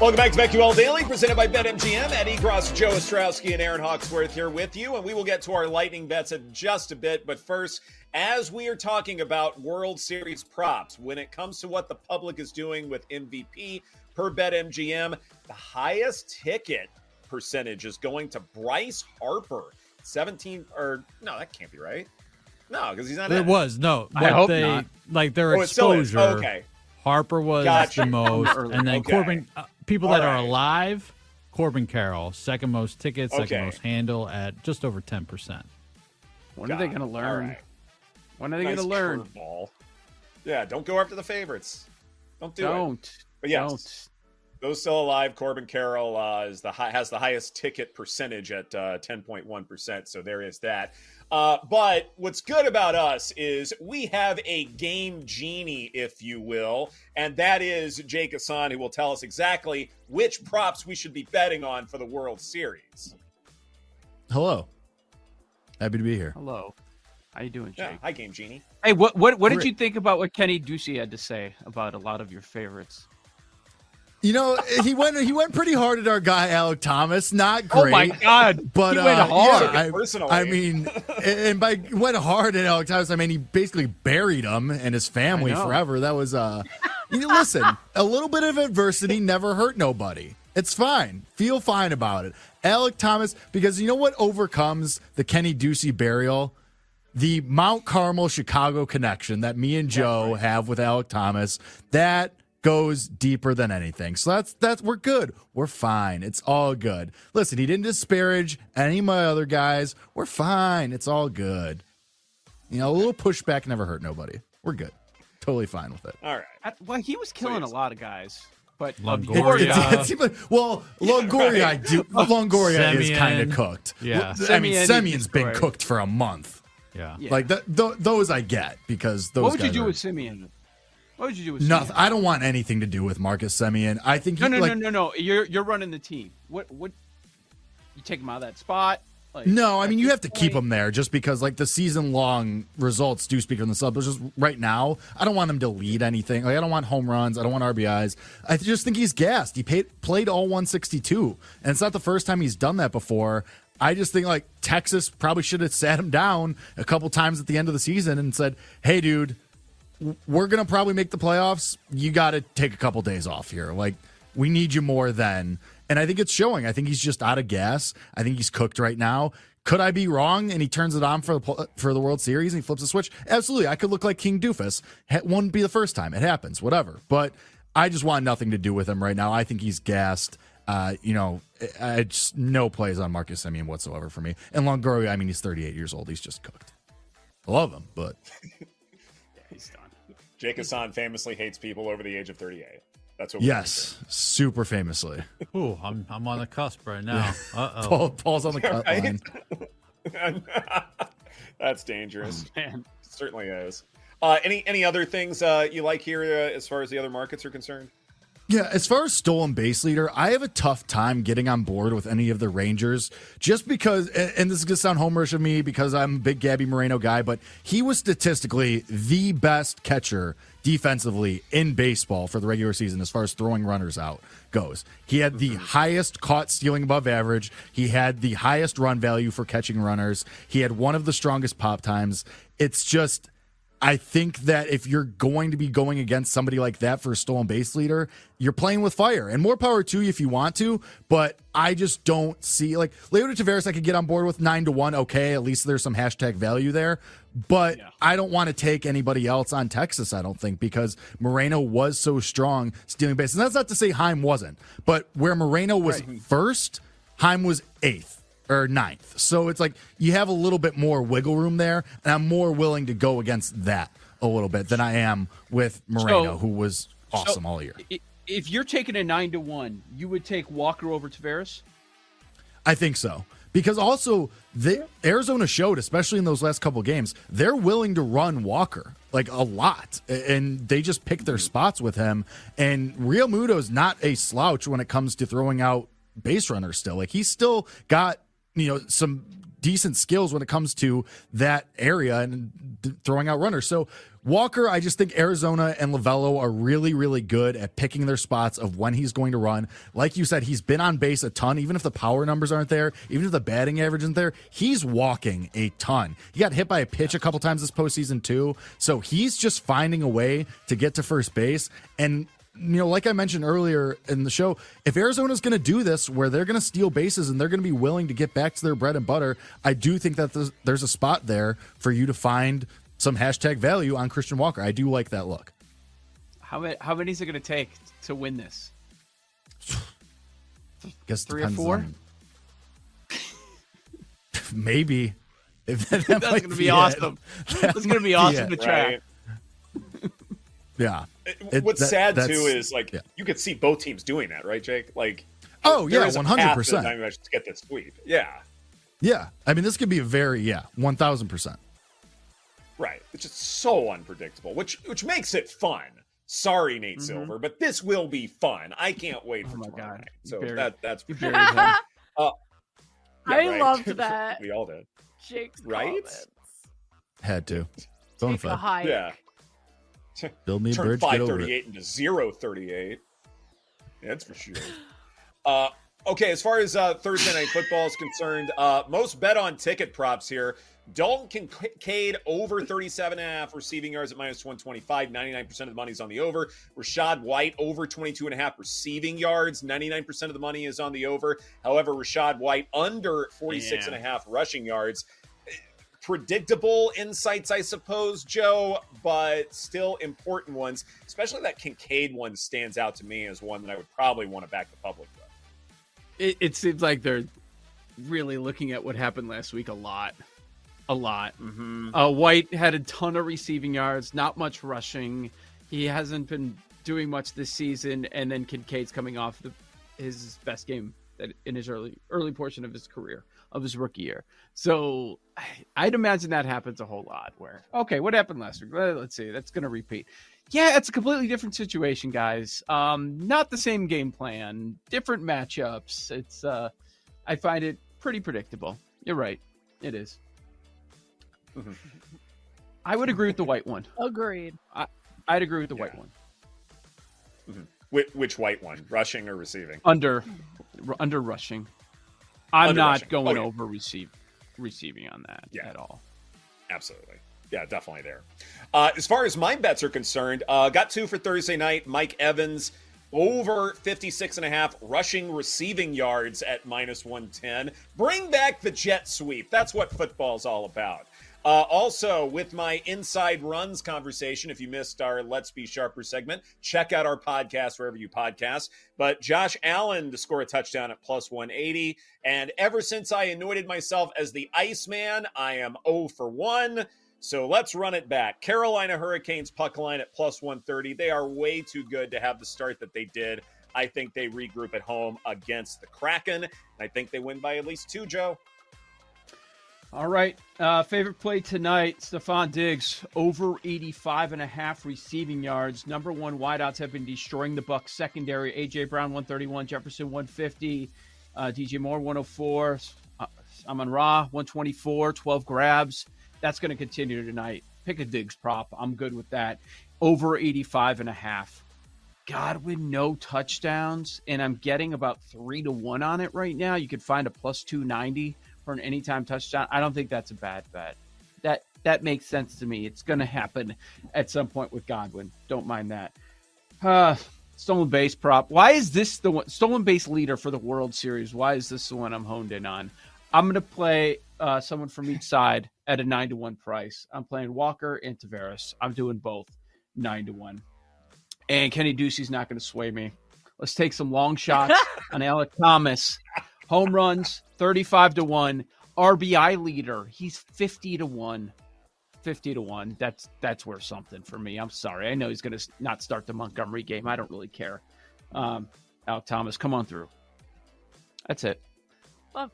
Welcome back to BetQL Daily, presented by BetMGM. Ed Egros, Joe Ostrowski, and Erin Hawksworth here with you. And we will get to our lightning bets in just a bit. But first, as we are talking about World Series props, when it comes to what the public is doing with MVP per BetMGM, the highest ticket percentage is going to Bryce Harper. 17 or no, that can't be right. No, because he's not. It in. was no. I hope they not. like their Oh, it still is. exposure. Okay. Harper was Gotcha. the most, and then Okay. Corbin. Uh, people All that are alive, Corbin Carroll, second most tickets, second most handle at just over ten percent. When are they going to learn? right. When are they Nice going to learn? curveball. Yeah, don't go after the favorites. Don't do it. Don't. But yes, Don't. Those still alive. Corbin Carroll uh, is the high, has the highest ticket percentage at uh, ten point one percent. So there is that. Uh, but what's good about us is we have a game genie, if you will, and that is Jake Hassan, who will tell us exactly which props we should be betting on for the World Series. Hello. Happy to be here. Hello. How you doing, Jake? Yeah, hi, game genie. Hey, what what what did you think about what Kenny Ducey had to say about a lot of your favorites? You know, he went he went pretty hard at our guy Alek Thomas. Not great. Oh my God! But he went uh, hard. yeah, I, Personally. I mean, and by went hard at Alek Thomas, I mean he basically buried him and his family forever. That was uh, you listen, a little bit of adversity never hurt nobody. It's fine. Feel fine about it. Alek Thomas, because you know what overcomes the Kenny Ducey burial? The Mount Carmel Chicago connection that me and Joe have with Alek Thomas. That goes deeper than anything. So that's that's we're good. We're fine. It's all good. Listen, he didn't disparage any of my other guys. We're fine. It's all good. You know, a little pushback never hurt nobody. We're good. Totally fine with it. All right. I- well, he was killing yes. a lot of guys, but Longoria. It- it- it like- well, Longoria, I do. Oh, Longoria is kind of cooked. Yeah. Well, I mean, Semien Semien's been destroyed. cooked for a month. Yeah. Yeah. Like that, th- those I get because those. what would you do are- with Semien? What would you do with Nothing. Semien? I don't want anything to do with Marcus Semien. I think he, No, no, like, no, no, no. You're you're running the team. What what? You take him out of that spot? Like, No, I mean you have to keep him there just because like the season long results do speak for themselves. But just right now, I don't want him to lead anything. Like I don't want home runs. I don't want RBIs. I just think he's gassed. He paid, played all 162, and it's not the first time he's done that before. I just think like Texas probably should have sat him down a couple times at the end of the season and said, "Hey, dude, we're gonna probably make the playoffs. You got to take a couple days off here. Like we need you more then." And I think it's showing. I think he's just out of gas. I think he's cooked right now. Could I be wrong? And he turns it on for the for the World Series and he flips a switch. Absolutely, I could look like King Doofus. Ha- won't be the first time. It happens. Whatever. But I just want nothing to do with him right now. I think he's gassed. Uh, you know, I just no plays on Marcus Semien whatsoever for me. And Longoria, I mean, he's 38 years old. He's just cooked. I love him, but yeah, He's done. Jake Hassan famously hates people over the age of 38. That's what we're yes, super famously. Ooh, I'm I'm on the cusp right now. Uh oh. Paul, Paul's on the cut Right? line. That's dangerous. Man, certainly is. Uh, any any other things uh, you like here uh, as far as the other markets are concerned? Yeah, as far as stolen base leader, I have a tough time getting on board with any of the Rangers just because, and this is going to sound homerish of me because I'm a big Gabby Moreno guy, but he was statistically the best catcher defensively in baseball for the regular season as far as throwing runners out goes. He had the mm-hmm. highest caught stealing above average, he had the highest run value for catching runners, he had one of the strongest pop times. It's just. I think that if you're going to be going against somebody like that for a stolen base leader, you're playing with fire. And more power to you if you want to, but I just don't see like Leody Taveras I could get on board with nine to one. Okay, at least there's some hashtag value there. But Yeah. I don't want to take anybody else on Texas, I don't think, because Moreno was so strong stealing base. And that's not to say Heim wasn't, but where Moreno was first, Heim was eighth or ninth. So it's like you have a little bit more wiggle room there, and I'm more willing to go against that a little bit than I am with Moreno, So- who was awesome so all year. If you're taking a nine to one, you would take Walker over Taveras. I think so. Because also the Arizona showed, especially in those last couple games, they're willing to run Walker like a lot, and they just pick their mm-hmm. spots with him. And Realmuto's not a slouch when it comes to throwing out base runners. Still, like he's still got you know some decent skills when it comes to that area and throwing out runners. So Walker, I just think Arizona and Lovullo are really, really good at picking their spots of when he's going to run. Like you said, he's been on base a ton, even if the power numbers aren't there, even if the batting average isn't there, he's walking a ton. He got hit by a pitch a couple times this postseason too. So he's just finding a way to get to first base. And you know, like I mentioned earlier in the show, if Arizona's going to do this where they're going to steal bases and they're going to be willing to get back to their bread and butter, I do think that there's, there's a spot there for you to find some hashtag value on Christian Walker. I do like that look. How many? How many is it going to take to win this? Guess Three or four? on- Maybe. If that, That's going to be it. awesome. That's going to be awesome to track. Right. Yeah. It- It- What's that- sad too is like yeah. you could see both teams doing that, right, Jake? Like, Oh yeah, is a one path hundred to percent. Diamondbacks to get this sweep. Yeah, Yeah, I mean this could be a very yeah, one thousand percent. right. It's just so unpredictable, which which makes it fun. Sorry, Nate Silver, but this will be fun. I can't wait for Mm-hmm. Oh my tomorrow God. night. So Very- that that's You for sure. buried him. Yeah, I right. loved that. we all did. Jake's Right? comments. Had to. Take a hike. Yeah. Build me a Turn bridge. Get over it. 538 into 038. Yeah, that's for sure. Uh, okay, as far as uh, Thursday Night Football is concerned, uh, most bet on ticket props here. Dalton Kincaid over 37 and a half receiving yards at minus 125. 99% of the money is on the over. Rachaad White over 22 and a half receiving yards. 99% of the money is on the over. However, Rachaad White under 46 and a half rushing yards predictable insights, I suppose, Joe, but still important ones. Especially that Kincaid one stands out to me as one that I would probably want to back the public with. It, it seems like they're really looking at what happened last week a lot. A lot. Mm-hmm. Uh, White had a ton of receiving yards, not much rushing. He hasn't been doing much this season, and then Kincaid's coming off the, his best game that in his early early portion of his career of his rookie year. So I- I'd imagine that happens a whole lot. Where okay, what happened last week? Let's see, that's going to repeat. Yeah, it's a completely different situation, guys. Um, not the same game plan, different matchups. It's uh, I find it pretty predictable. You're right, it is. Mhm. I would agree with the white one. Agreed. I'd agree with the white Yeah. one. Which, which white one? Rushing or receiving? Under r- under rushing. I'm Under not rushing. going Okay. over receive receiving on that Yeah. at all. Absolutely. Yeah, definitely there. Uh, as far as my bets are concerned, uh, got two for Thursday night. Mike Evans over 56 and a half rushing receiving yards at minus 110. Bring back the jet sweep. That's what football's all about. Uh, also, with my inside runs conversation, if you missed our Let's Be Sharper segment, check out our podcast wherever you podcast. But Josh Allen to score a touchdown at plus 180. And ever since I anointed myself as the Iceman, I am 0 for 1. So let's run it back. Carolina Hurricanes puck line at plus 130. They are way too good to have the start that they did. I think they regroup at home against the Kraken. I think they win by at least two, Joe. All right. Uh, favorite play tonight, Stefon Diggs, over 85 and a half receiving yards. Number one wideouts have been destroying the Bucs secondary. AJ Brown 131, Jefferson 150, uh, DJ Moore 104, uh, Amon Ra 124, 12 grabs. That's going to continue tonight. Pick a Diggs prop. I'm good with that. Over 85 and a half. Godwin, no touchdowns, and I'm getting about three to one on it right now. You could find a plus 290 for an anytime touchdown. I don't think that's a bad bet. That that makes sense to me. It's going to happen at some point with Godwin. Don't mind that. Uh, stolen base prop. Why is this the one? Stolen base leader for the World Series. Why is this the one I'm honed in on? I'm going to play uh, someone from each side at a nine to one price. I'm playing Walker and Taveras. I'm doing both nine to one. And Kenny Ducey's not going to sway me. Let's take some long shots on Alek Thomas. Home runs, 35 to 1. RBI leader, he's 50 to 1. 50 to 1. That's that's worth something for me. I'm sorry. I know he's going to not start the Montgomery game. I don't really care. Um, Alek Thomas, come on through. That's it. Love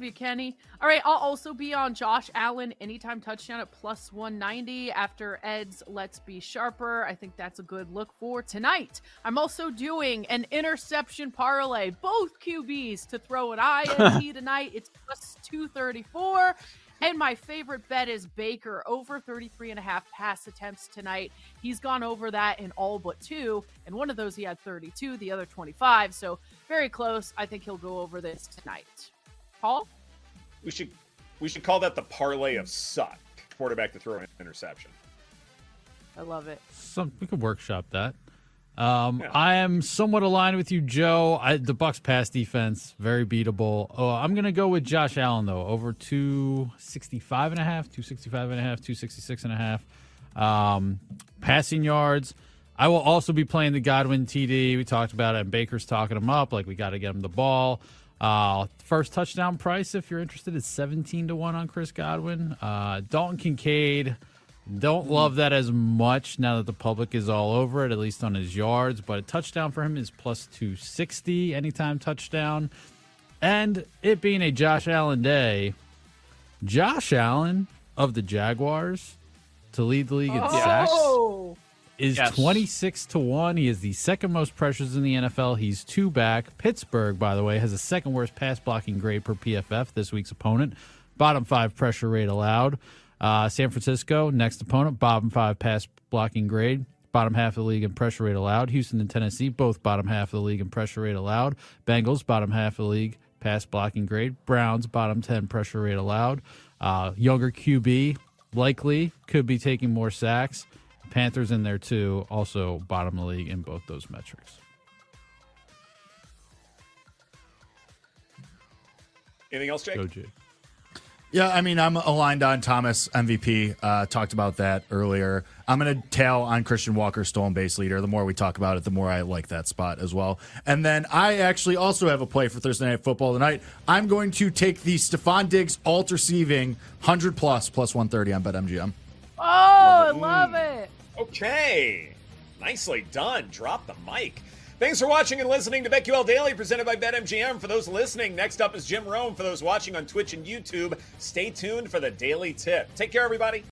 you, Kenny. All right, I'll also be on Josh Allen anytime touchdown at plus 190 after Ed's Let's Be Sharper. I think that's a good look for tonight. I'm also doing an interception parlay, both QBs to throw an INT tonight. It's plus 234. And my favorite bet is Baker over 33 and a half pass attempts tonight. He's gone over that in all but two. And one of those he had 32, the other 25. So very close. I think he'll go over this tonight. Paul? We should we should call that the parlay of suck. Quarterback to throw an interception. I love it. Some we could workshop that. Um, Yeah. I am somewhat aligned with you, Joe. I, the Bucs pass defense very beatable. Oh, I'm gonna go with Josh Allen though, over 265 and a half, 265 and a half, 266 and a half. Um, passing yards. I will also be playing the Godwin TD. We talked about it, and Baker's talking him up. Like we got to get him the ball. Uh, first touchdown price, if you're interested, is 17 to one on Chris Godwin. Uh, Dalton Kincaid. Don't love that as much now that the public is all over it, at least on his yards. But a touchdown for him is plus 260 anytime touchdown. And it being a Josh Allen day, Josh Allen of the Jaguars to lead the league in sacks Oh, is Yes. 26 to 1. He is the second most pressures in the NFL. He's two back. Pittsburgh, by the way, has the second worst pass blocking grade per PFF, this week's opponent. Bottom five pressure rate allowed. Uh, San Francisco, next opponent, bottom five pass blocking grade. Bottom half of the league in pressure rate allowed. Houston and Tennessee, both bottom half of the league in pressure rate allowed. Bengals, bottom half of the league pass blocking grade. Browns, bottom 10 pressure rate allowed. Uh, younger QB, likely, could be taking more sacks. Panthers in there too, also bottom of the league in both those metrics. Anything else, Jake? Go Jake. Yeah, I mean, I'm aligned on Thomas MVP. Uh, talked about that earlier. I'm going to tail on Christian Walker, stolen base leader. The more we talk about it, the more I like that spot as well. And then I actually also have a play for Thursday Night Football tonight. I'm going to take the Stefon Diggs alt receiving 100 plus plus 130 on BetMGM. oh, I love it. Okay. Nicely done. Drop the mic. Thanks for watching and listening to BetQL Daily, presented by BetMGM. For those listening, next up is Jim Rome. For those watching on Twitch and YouTube, stay tuned for the daily tip. Take care, everybody.